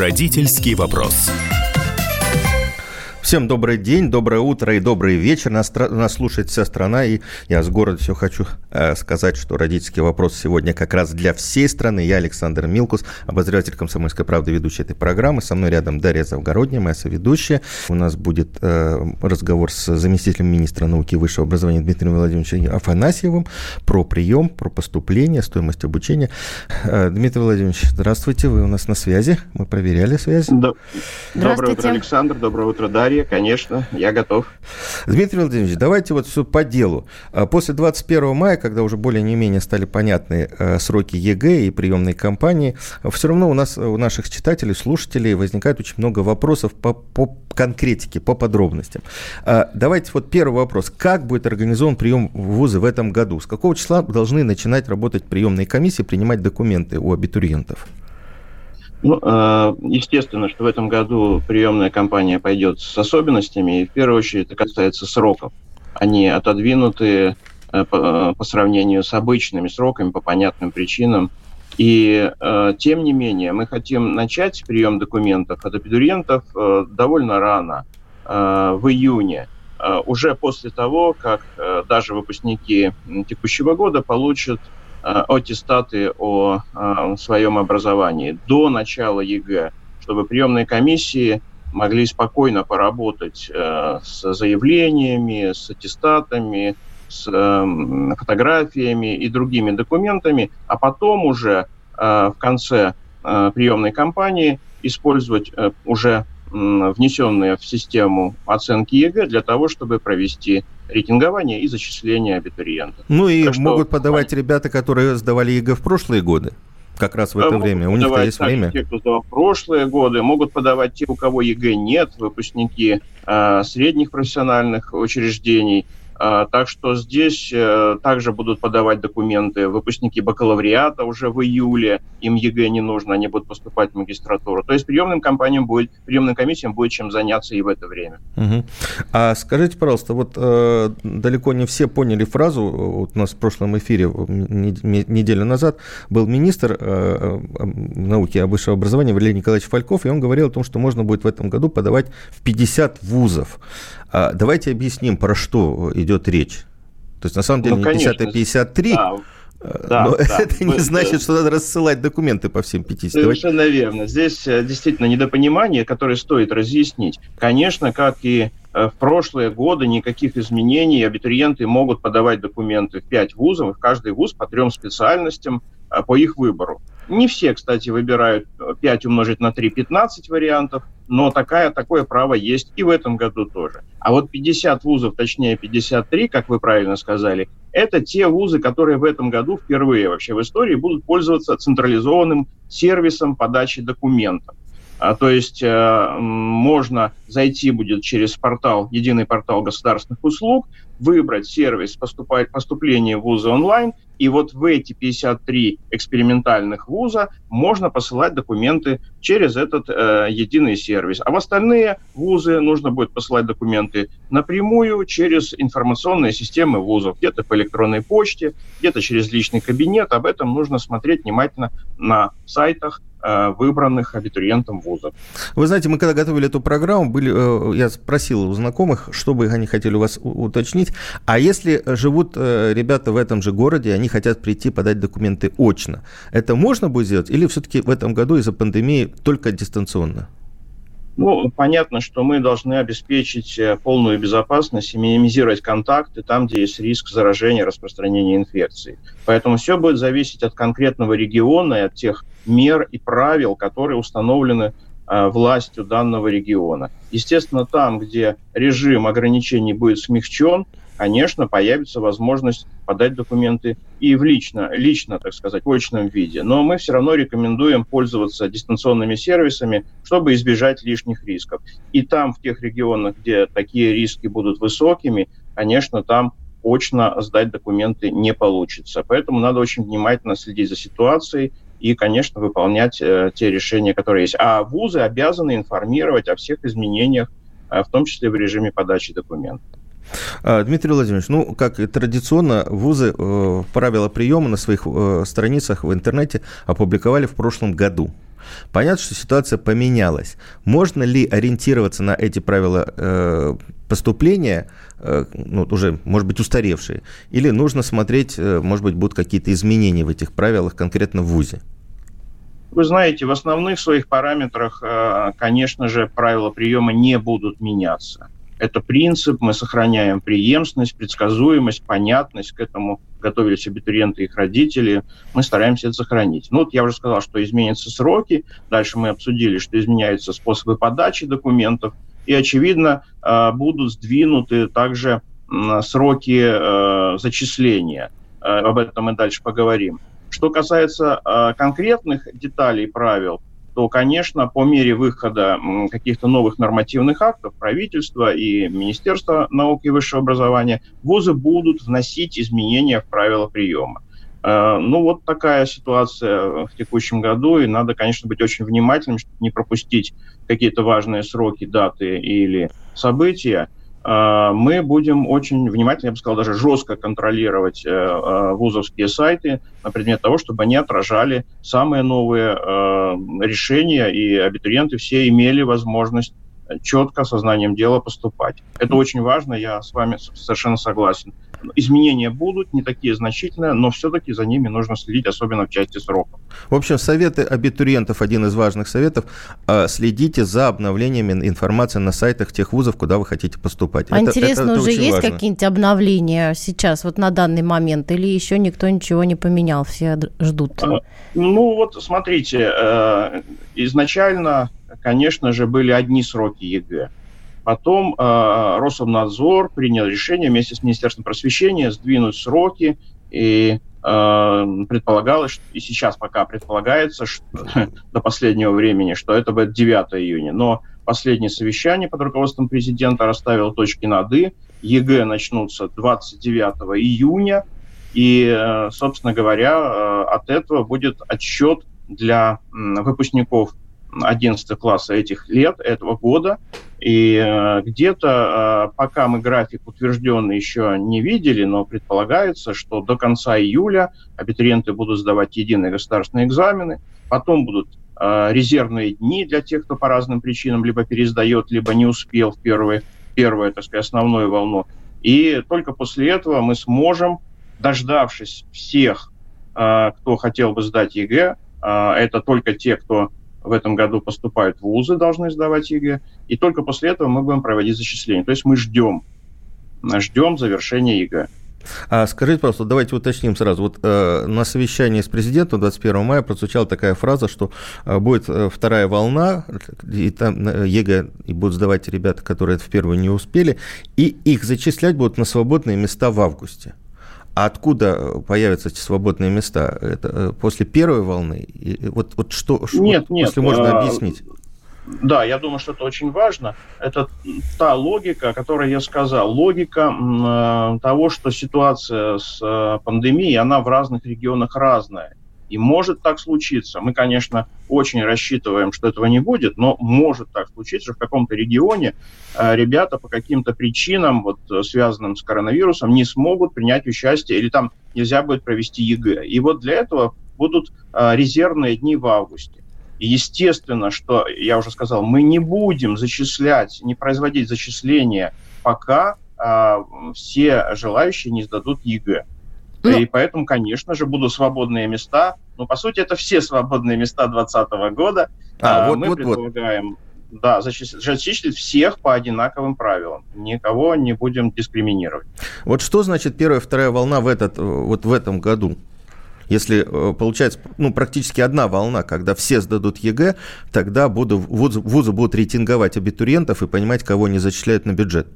Родительский вопрос. Всем добрый день, доброе утро и добрый вечер. Нас, нас слушает вся страна, и я с города все хочу э, сказать, что родительский вопрос сегодня как раз для всей страны. Я Александр Милкус, обозреватель «Комсомольской правды», ведущий этой программы. Со мной рядом Дарья Завгородняя, моя соведущая. У нас будет э, разговор с заместителем министра науки и высшего образования Дмитрием Владимировичем Афанасьевым про прием, про поступление, стоимость обучения. Э, Дмитрий Владимирович, здравствуйте, вы у нас на связи. Мы проверяли связь. Да. Доброе утро, Александр. Доброе утро, Дарья. Дарья, конечно, я готов. Дмитрий Владимирович, давайте вот все по делу. А после 21 мая, когда уже более не менее стали понятны э, сроки ЕГЭ и приемной кампании, все равно у нас, у наших читателей, слушателей возникает очень много вопросов по, по конкретике, по подробностям. А, давайте вот первый вопрос. Как будет организован прием в вузы в этом году? С какого числа должны начинать работать приемные комиссии, принимать документы у абитуриентов? Ну, э, естественно, что в этом году приемная кампания пойдет с особенностями, и в первую очередь это касается сроков. Они отодвинуты э, по, по сравнению с обычными сроками по понятным причинам. И э, тем не менее, мы хотим начать прием документов от абитуриентов довольно рано, в июне, уже после того, как даже выпускники текущего года получат Э, аттестаты о, о своем образовании до начала ЕГЭ, чтобы приемные комиссии могли спокойно поработать э, с заявлениями, с аттестатами, с э, фотографиями и другими документами, а потом уже э, в конце э, приемной кампании использовать э, уже внесенные в систему оценки ЕГЭ для того, чтобы провести рейтингование и зачисление абитуриентов. Ну и так могут что, подавать ребята, которые сдавали ЕГЭ в прошлые годы как раз в это могут время. У них-то есть время. Те, кто сдавал прошлые годы, могут подавать те, у кого ЕГЭ нет, выпускники э, средних профессиональных учреждений, так что здесь э, также будут подавать документы выпускники бакалавриата уже в июле. Им ЕГЭ не нужно, они будут поступать в магистратуру. То есть приемным кампаниям будет, приемным комиссиям будет чем заняться и в это время. Угу. А скажите, пожалуйста, вот э, далеко не все поняли фразу. Вот у нас в прошлом эфире неделю назад был министр э, э, науки и высшего образования Валерий Николаевич Фальков, и он говорил о том, что можно будет в этом году подавать в 50 вузов. А давайте объясним, про что идет речь. То есть, на самом деле, ну, не 50, а 53. Да. Да, Но да, это не значит, что надо рассылать документы по всем 50. Совершенно верно. Здесь э, действительно недопонимание, которое стоит разъяснить. Конечно, как и э, в прошлые годы, никаких изменений. Абитуриенты могут подавать документы в 5 вузов, в каждый вуз по трем специальностям э, по их выбору. Не все, кстати, выбирают 5 умножить на 3, 15 вариантов но такая, такое право есть и в этом году тоже. А вот 50 вузов, точнее 53, как вы правильно сказали, это те вузы, которые в этом году впервые вообще в истории будут пользоваться централизованным сервисом подачи документов. А, то есть э, можно зайти будет через портал, единый портал государственных услуг, выбрать сервис поступать, поступления в вузы онлайн, и вот в эти 53 экспериментальных вуза можно посылать документы через этот э, единый сервис. А в остальные вузы нужно будет посылать документы напрямую через информационные системы вузов, где-то по электронной почте, где-то через личный кабинет. Об этом нужно смотреть внимательно на сайтах Э, выбранных абитуриентом вуза. Вы знаете, мы когда готовили эту программу, были, э, я спросил у знакомых, что бы они хотели у вас уточнить. А если живут э, ребята в этом же городе, они хотят прийти подать документы очно, это можно будет сделать или все-таки в этом году из-за пандемии только дистанционно? Ну, понятно, что мы должны обеспечить э, полную безопасность и минимизировать контакты там, где есть риск заражения, распространения инфекции. Поэтому все будет зависеть от конкретного региона и от тех мер и правил, которые установлены э, властью данного региона. Естественно, там, где режим ограничений будет смягчен, конечно, появится возможность подать документы и в лично, лично, так сказать, в очном виде. Но мы все равно рекомендуем пользоваться дистанционными сервисами, чтобы избежать лишних рисков. И там, в тех регионах, где такие риски будут высокими, конечно, там очно сдать документы не получится. Поэтому надо очень внимательно следить за ситуацией и, конечно, выполнять э, те решения, которые есть. А вузы обязаны информировать о всех изменениях, э, в том числе в режиме подачи документов. А, Дмитрий Владимирович, ну, как и традиционно, вузы э, правила приема на своих э, страницах в интернете опубликовали в прошлом году. Понятно, что ситуация поменялась. Можно ли ориентироваться на эти правила э, поступления, э, ну, уже, может быть, устаревшие, или нужно смотреть, э, может быть, будут какие-то изменения в этих правилах конкретно в ВУЗе? Вы знаете, в основных своих параметрах, э, конечно же, правила приема не будут меняться. Это принцип, мы сохраняем преемственность, предсказуемость, понятность, к этому готовились абитуриенты и их родители, мы стараемся это сохранить. Ну вот я уже сказал, что изменятся сроки, дальше мы обсудили, что изменяются способы подачи документов, и, очевидно, э, будут сдвинуты также сроки э, зачисления. Об этом мы дальше поговорим. Что касается э, конкретных деталей правил, то, конечно, по мере выхода каких-то новых нормативных актов правительства и Министерства науки и высшего образования, вузы будут вносить изменения в правила приема. Э, ну, вот такая ситуация в текущем году, и надо, конечно, быть очень внимательным, чтобы не пропустить какие-то важные сроки, даты или события. А, мы будем очень внимательно, я бы сказал, даже жестко контролировать э, э, вузовские сайты на предмет того, чтобы они отражали самые новые э, решения, и абитуриенты все имели возможность четко сознанием дела поступать. Это очень важно, я с вами совершенно согласен. Изменения будут, не такие значительные, но все-таки за ними нужно следить, особенно в части сроков. В общем, советы абитуриентов, один из важных советов, а, следите за обновлениями информации на сайтах тех вузов, куда вы хотите поступать. А это, интересно, это, это уже есть какие-нибудь обновления сейчас, вот на данный момент, или еще никто ничего не поменял, все ждут? А, ну вот, смотрите, э, изначально конечно же, были одни сроки ЕГЭ. Потом э, Рособнадзор принял решение вместе с Министерством просвещения сдвинуть сроки, и э, предполагалось, и сейчас пока предполагается что, до последнего времени, что это будет 9 июня. Но последнее совещание под руководством президента расставило точки над «и». ЕГЭ начнутся 29 июня, и, э, собственно говоря, э, от этого будет отсчет для выпускников 11 класса этих лет, этого года. И э, где-то, э, пока мы график утвержденный еще не видели, но предполагается, что до конца июля абитуриенты будут сдавать единые государственные экзамены, потом будут э, резервные дни для тех, кто по разным причинам либо пересдает, либо не успел в первую, первую так сказать, основную волну. И только после этого мы сможем, дождавшись всех, кто хотел бы сдать ЕГЭ, это только те, кто в этом году поступают вузы, должны сдавать ЕГЭ, и только после этого мы будем проводить зачисление. То есть мы ждем, ждем завершения ЕГЭ. А скажите, пожалуйста, давайте уточним сразу. Вот э, на совещании с президентом 21 мая прозвучала такая фраза, что э, будет э, вторая волна, и там э, ЕГЭ и будут сдавать ребята, которые в первую не успели, и их зачислять будут на свободные места в августе. А откуда э, появятся эти свободные места? Это э, после первой волны? И вот, вот что, нет, вот, нет, если можно объяснить? Да, я думаю, что это очень важно. Это та логика, о которой я сказал. Логика э, того, что ситуация с пандемией, она в разных регионах разная. И может так случиться. Мы, конечно, очень рассчитываем, что этого не будет, но может так случиться, что в каком-то регионе э, ребята по каким-то причинам, вот, связанным с коронавирусом, не смогут принять участие или там нельзя будет провести ЕГЭ. И вот для этого будут э, резервные дни в августе. Естественно, что, я уже сказал, мы не будем зачислять, не производить зачисления, пока э, все желающие не сдадут ЕГЭ. Ну, и поэтому, конечно же, будут свободные места. Но, по сути, это все свободные места 2020 года. А, а, вот, Мы вот, предполагаем, вот. да, зачислить всех по одинаковым правилам. Никого не будем дискриминировать. Вот что значит первая вторая волна в, этот, вот в этом году? Если э, получается ну, практически одна волна, когда все сдадут ЕГЭ, тогда буду, вузы, вузы будут рейтинговать абитуриентов и понимать, кого они зачисляют на бюджет.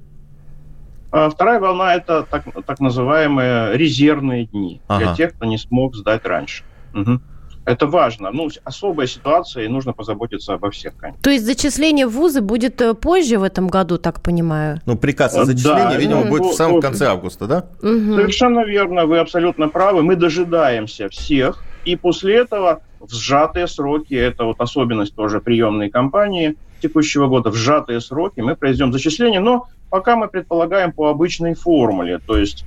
А вторая волна – это так, так называемые резервные дни ага. для тех, кто не смог сдать раньше. Угу. Это важно. Ну, особая ситуация, и нужно позаботиться обо всех, конечно. То есть зачисление в вузы будет э, позже в этом году, так понимаю? Ну, приказ о зачислении, да, видимо, ну, будет в самом конце августа, да? Угу. Совершенно верно, вы абсолютно правы. Мы дожидаемся всех, и после этого в сжатые сроки, это вот особенность тоже приемной кампании текущего года, в сжатые сроки мы произведем зачисление, но пока мы предполагаем по обычной формуле, то есть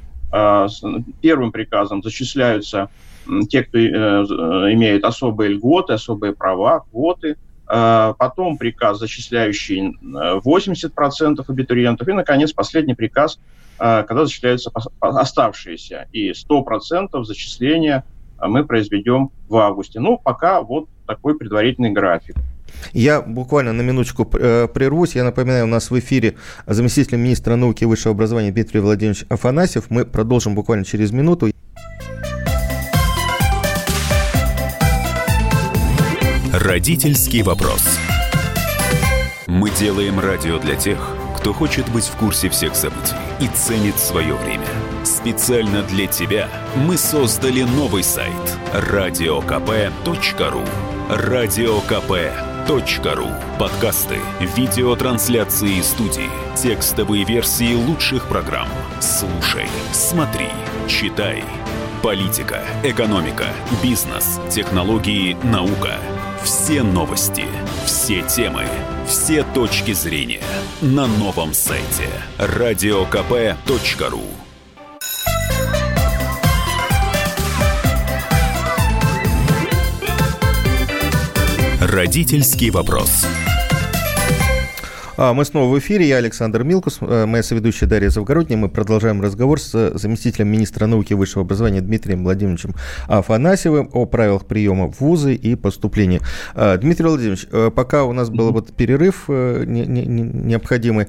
первым приказом зачисляются те, кто имеет особые льготы, особые права, квоты – а, потом приказ, зачисляющий 80% абитуриентов, и, наконец, последний приказ, а, когда зачисляются оставшиеся, и 100% зачисления мы произведем в августе. Ну, пока вот такой предварительный график. Я буквально на минуточку э, прервусь. Я напоминаю, у нас в эфире заместитель министра науки и высшего образования Дмитрий Владимирович Афанасьев. Мы продолжим буквально через минуту. Родительский вопрос. Мы делаем радио для тех, кто хочет быть в курсе всех событий и ценит свое время. Специально для тебя мы создали новый сайт радиокп.ру. Радиокп.ру. Подкасты, видеотрансляции студии, текстовые версии лучших программ. Слушай, смотри, читай. Политика, экономика, бизнес, технологии, наука – все новости, все темы, все точки зрения на новом сайте радиокп.ру. Родительский вопрос. А, мы снова в эфире. Я Александр Милкус, э, моя соведущая Дарья Завгородняя. Мы продолжаем разговор с заместителем министра науки и высшего образования Дмитрием Владимировичем Афанасьевым о правилах приема в вузы и поступления. А, Дмитрий Владимирович, э, пока у нас был вот перерыв э, необходимый,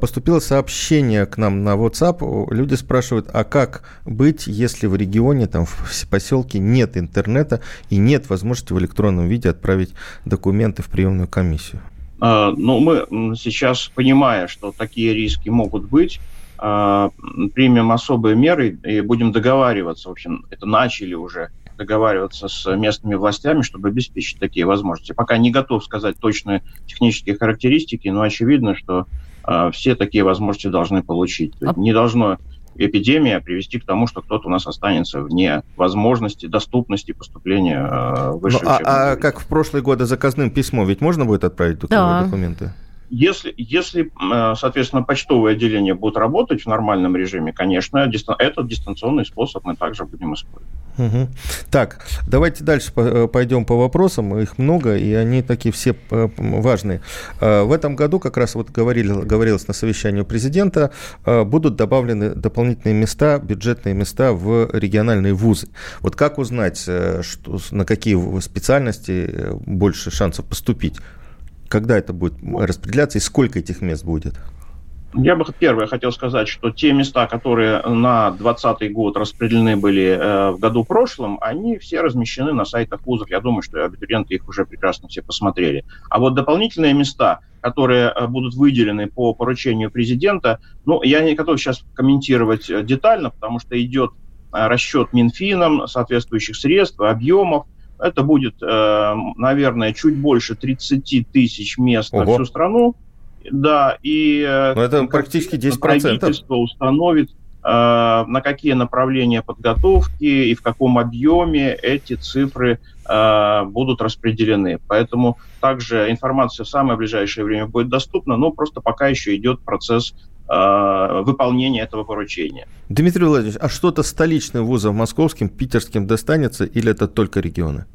поступило сообщение к нам на WhatsApp. Люди спрашивают, а как быть, если в регионе, там, в поселке нет интернета и нет возможности в электронном виде отправить документы в приемную комиссию? А, но мы сейчас, понимая, что такие риски могут быть, а, примем особые меры и будем договариваться, в общем, это начали уже договариваться с местными властями, чтобы обеспечить такие возможности. Пока не готов сказать точные технические характеристики, но очевидно, что э, все такие возможности должны получить. А... Не должно эпидемия привести к тому, что кто-то у нас останется вне возможности, доступности поступления э, в высшее ну, а, а как в прошлые годы заказным письмом ведь можно будет отправить да. документы? Если, если, э, соответственно, почтовые отделения будут работать в нормальном режиме, конечно, этот дистанционный способ мы также будем использовать. Угу. Так, давайте дальше э, пойдем по вопросам. Их много, и они такие все э, важные. В этом году, как раз вот говорили, говорилось на совещании у президента, будут добавлены дополнительные места, бюджетные места в региональные вузы. Вот как узнать, что, на какие специальности больше шансов поступить? Когда это будет распределяться и сколько этих мест будет? Я бы первое хотел сказать, что те места, которые на 2020 год распределены были э, в году прошлом, они все размещены на сайтах вузов. Я думаю, что абитуриенты их уже прекрасно все посмотрели. А вот дополнительные места, которые э, будут выделены по поручению президента, ну, я не готов сейчас комментировать э, детально, потому что идет расчет Минфином соответствующих средств, объемов. Это будет, наверное, чуть больше 30 тысяч мест Ого. на всю страну. Да, и э, Но это практически 10%. правительство установит, э, на какие направления подготовки и в каком объеме эти цифры будут распределены. Поэтому также информация в самое ближайшее время будет доступна, но просто пока еще идет процесс выполнения этого поручения. Дмитрий Владимирович, а что-то столичным вузом московским, питерским достанется или это только регионы?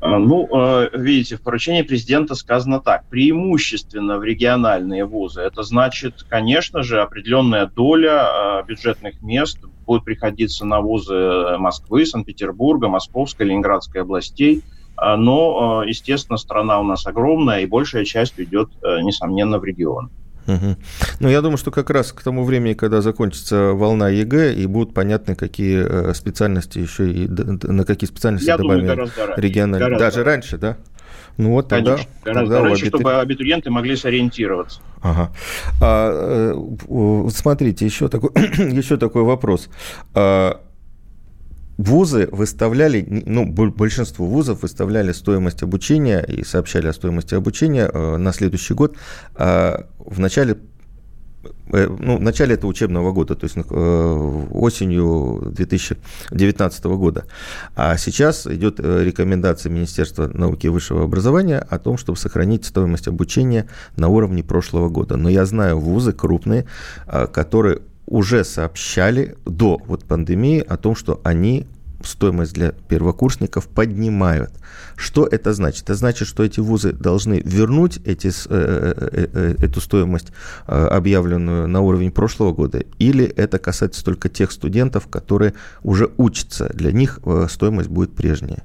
А, ну, а, видите, в поручении президента сказано так. Преимущественно в региональные вузы. Это значит, конечно же, определенная доля а, бюджетных мест будет приходиться на вузы Москвы, Санкт-Петербурга, Московской, Ленинградской областей. Но, естественно, страна у нас огромная, и большая часть идет, несомненно, в регион. Угу. Ну, я думаю, что как раз к тому времени, когда закончится волна ЕГЭ, и будут понятны, какие э, специальности еще и на какие специальности я добавим думаю, региональные. Гораздо Даже раньше, да? Ну вот тогда, Конечно, гораздо тогда раньше, абитури... чтобы абитуриенты могли сориентироваться. Ага. А, э, смотрите, еще такой, еще такой вопрос. А, Вузы выставляли, ну, большинство вузов выставляли стоимость обучения и сообщали о стоимости обучения э, на следующий год э, в начале э, ну, в начале этого учебного года, то есть осенью 2019 года. А сейчас идет рекомендация Министерства науки и высшего образования о том, чтобы сохранить стоимость обучения на уровне прошлого года. Но я знаю вузы крупные, которые уже сообщали до вот пандемии о том, что они стоимость для первокурсников поднимают. Что это значит? Это значит, что эти вузы должны вернуть эти, э, э, э, эту стоимость, объявленную на уровень прошлого года, или это касается только тех студентов, которые уже учатся, для них стоимость будет прежняя?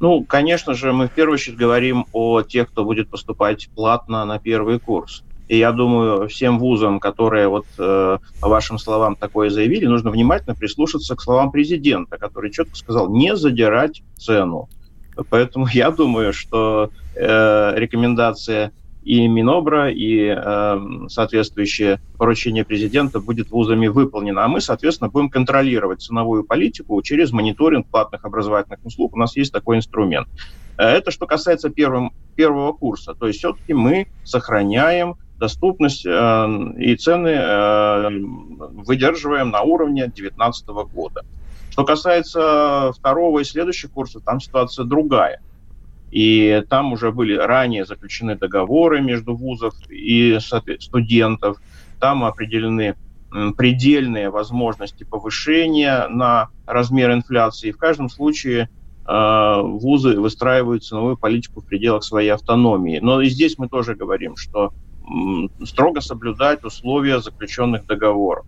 Ну, конечно же, мы в первую очередь говорим о тех, кто будет поступать платно на первый курс. И я думаю, всем вузам, которые, вот, э, по вашим словам, такое заявили, нужно внимательно прислушаться к словам президента, который четко сказал не задирать цену. Поэтому я думаю, что э, рекомендация и Минобра, и э, соответствующее поручение президента будет вузами выполнено. А мы, соответственно, будем контролировать ценовую политику через мониторинг платных образовательных услуг. У нас есть такой инструмент. Э, это что касается первым, первого курса. То есть все-таки мы сохраняем доступность э, и цены э, выдерживаем на уровне 2019 года. Что касается второго и следующих курсов, там ситуация другая. И там уже были ранее заключены договоры между вузов и студентов. Там определены предельные возможности повышения на размер инфляции. И в каждом случае э, вузы выстраивают ценовую политику в пределах своей автономии. Но и здесь мы тоже говорим, что строго соблюдать условия заключенных договоров,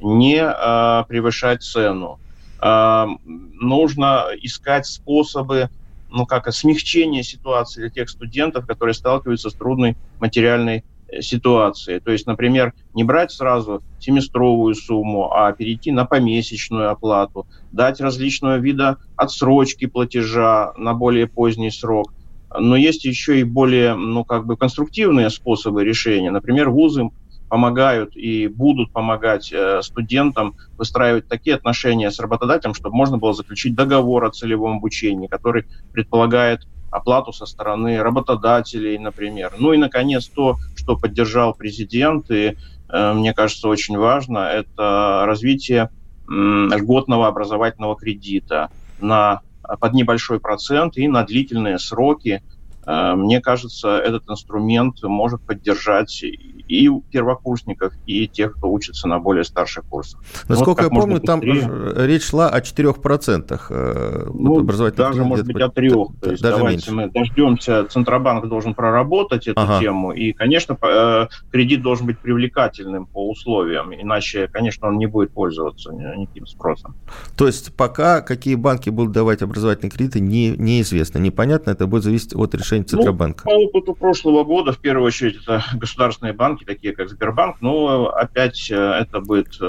не э, превышать цену. Э, нужно искать способы ну, как смягчения ситуации для тех студентов, которые сталкиваются с трудной материальной э, ситуацией. То есть, например, не брать сразу семестровую сумму, а перейти на помесячную оплату, дать различного вида отсрочки платежа на более поздний срок – но есть еще и более, ну, как бы конструктивные способы решения. Например, вузы помогают и будут помогать э, студентам выстраивать такие отношения с работодателем, чтобы можно было заключить договор о целевом обучении, который предполагает оплату со стороны работодателей, например. Ну и, наконец, то, что поддержал президент, и, э, мне кажется, очень важно, это развитие э, льготного образовательного кредита на под небольшой процент и на длительные сроки. Э, мне кажется, этот инструмент может поддержать и первокурсников, и тех, кто учится на более старших курсах. Насколько вот я помню, там речь шла о 4% э, ну, образовательных даже, может быть, о 3%. То есть даже давайте меньше. мы дождемся, Центробанк должен проработать эту ага. тему, и, конечно, э, кредит должен быть привлекательным по условиям, иначе, конечно, он не будет пользоваться никаким спросом. То есть пока какие банки будут давать образовательные кредиты, не, неизвестно, непонятно, это будет зависеть от решения ну, Центробанка. Ну, по опыту прошлого года, в первую очередь, это государственные банки, такие как Сбербанк, но опять э, это будет э,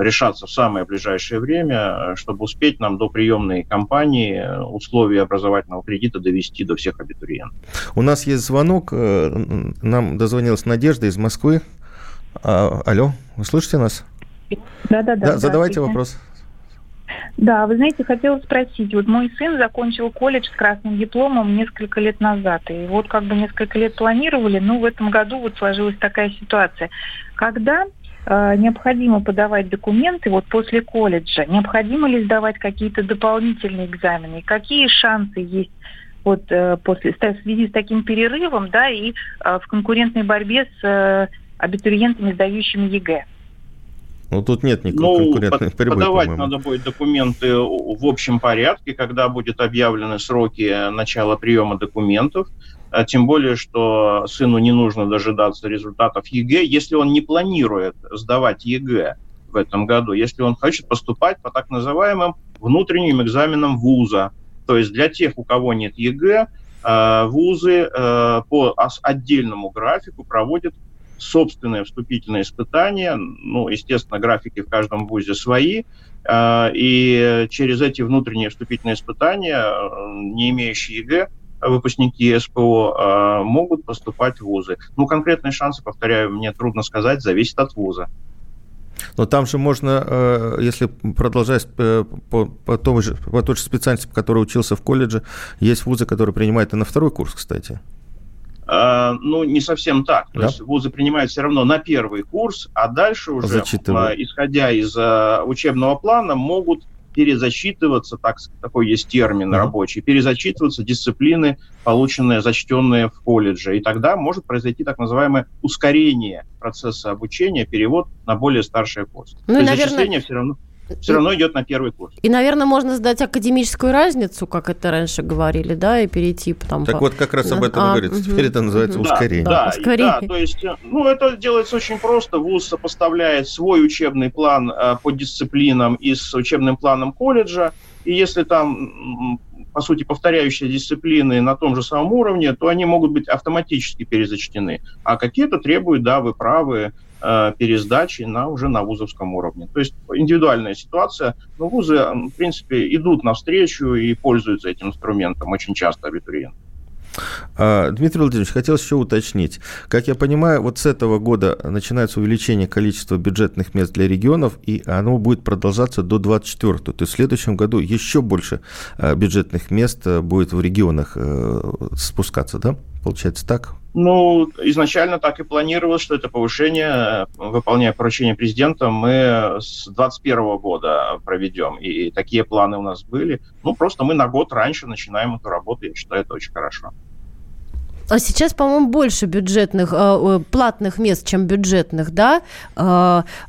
решаться в самое ближайшее время, чтобы успеть нам до приемной кампании условия образовательного кредита довести до всех абитуриентов. У нас есть звонок, э, нам дозвонилась Надежда из Москвы. А, алло, вы слышите нас? Да-да-да. Да, задавайте вопрос. Да, вы знаете, хотела спросить, вот мой сын закончил колледж с красным дипломом несколько лет назад, и вот как бы несколько лет планировали, но в этом году вот сложилась такая ситуация. Когда э, необходимо подавать документы вот после колледжа, необходимо ли сдавать какие-то дополнительные экзамены, какие шансы есть вот э, после, в связи с таким перерывом, да, и э, в конкурентной борьбе с э, абитуриентами, сдающими ЕГЭ? Ну, тут нет никакой ну, конкурентной борьбы, Подавать по-моему. надо будет документы в общем порядке, когда будет объявлены сроки начала приема документов. А тем более, что сыну не нужно дожидаться результатов ЕГЭ, если он не планирует сдавать ЕГЭ в этом году, если он хочет поступать по так называемым внутренним экзаменам вуза. То есть для тех, у кого нет ЕГЭ, э, вузы э, по отдельному графику проводят собственные вступительные испытания. Ну, естественно, графики в каждом вузе свои. А, и через эти внутренние вступительные испытания, э, не имеющие ЕГЭ, выпускники СПО а, могут поступать в вузы. Ну, конкретные шансы, повторяю, мне трудно сказать, зависит от вуза. Но там же можно, э, если продолжать э, по, по, той же, по той же специальности, по которой учился в колледже, есть вузы, которые принимают и на второй курс, кстати. А, ну, не совсем так. То да? есть вузы принимают все равно на первый курс, а дальше уже, а, исходя из а, учебного плана, могут перезачитываться, так, такой есть термин рабочий, перезачитываться дисциплины, полученные, зачтенные в колледже. И тогда может произойти так называемое ускорение процесса обучения, перевод на более старший курс. Ну, То наверное... все равно все равно идет на первый курс. И, наверное, можно сдать академическую разницу, как это раньше говорили, да, и перейти потом. Так по... вот как раз об этом а, говорится. Угу. Теперь это называется угу. ускорение. Да, да, ускорение. да, то есть, ну, это делается очень просто. ВУЗ сопоставляет свой учебный план э, по дисциплинам и с учебным планом колледжа, и если там по сути, повторяющие дисциплины на том же самом уровне, то они могут быть автоматически перезачтены. А какие-то требуют, да, вы правы, э, пересдачи на, уже на вузовском уровне. То есть индивидуальная ситуация, но вузы, в принципе, идут навстречу и пользуются этим инструментом очень часто абитуриенты. А, Дмитрий Владимирович, хотел еще уточнить. Как я понимаю, вот с этого года начинается увеличение количества бюджетных мест для регионов, и оно будет продолжаться до 2024. То есть в следующем году еще больше а, бюджетных мест а, будет в регионах спускаться, да? Получается так? Ну, изначально так и планировалось, что это повышение, выполняя поручение президента, мы с 2021 года проведем. И такие планы у нас были. Ну, просто мы на год раньше начинаем эту работу. Я считаю, это очень хорошо. А сейчас, по-моему, больше бюджетных, э, платных мест, чем бюджетных, да, э,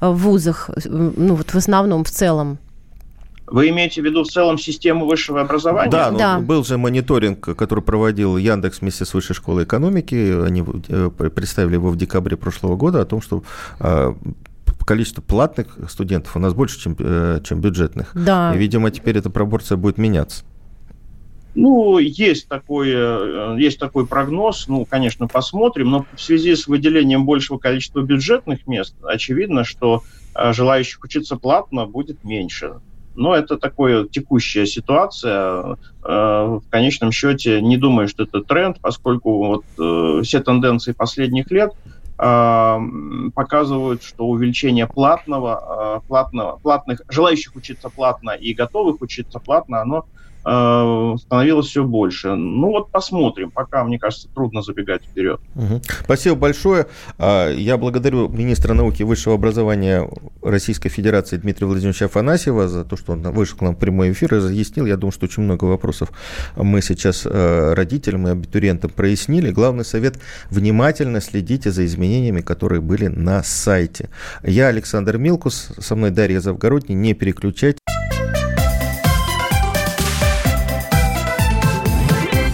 в вузах, ну вот в основном, в целом. Вы имеете в виду в целом систему высшего образования? Да, ну, да. был же мониторинг, который проводил Яндекс вместе с Высшей школой экономики. Они э, представили его в декабре прошлого года о том, что а, количество платных студентов у нас больше, чем, э, чем бюджетных. Да. И, видимо, теперь эта пропорция будет меняться. Ну, есть такой, э, есть такой прогноз, ну, конечно, посмотрим, но в связи с выделением большего количества бюджетных мест, очевидно, что желающих учиться платно будет меньше. Но это такая текущая ситуация. Э, в конечном счете не думаю, что это тренд, поскольку вот э, все тенденции последних лет э, показывают, что увеличение платного, платного, платных, желающих учиться платно и готовых учиться платно, оно становилось все больше. Ну вот посмотрим. Пока, мне кажется, трудно забегать вперед. Угу. Спасибо большое. А, я благодарю министра науки и высшего образования Российской Федерации Дмитрия Владимировича Афанасьева за то, что он вышел к нам в прямой эфир и разъяснил. Я думаю, что очень много вопросов мы сейчас э, родителям и абитуриентам прояснили. Главный совет – внимательно следите за изменениями, которые были на сайте. Я Александр Милкус, со мной Дарья Завгородний. Не переключайтесь.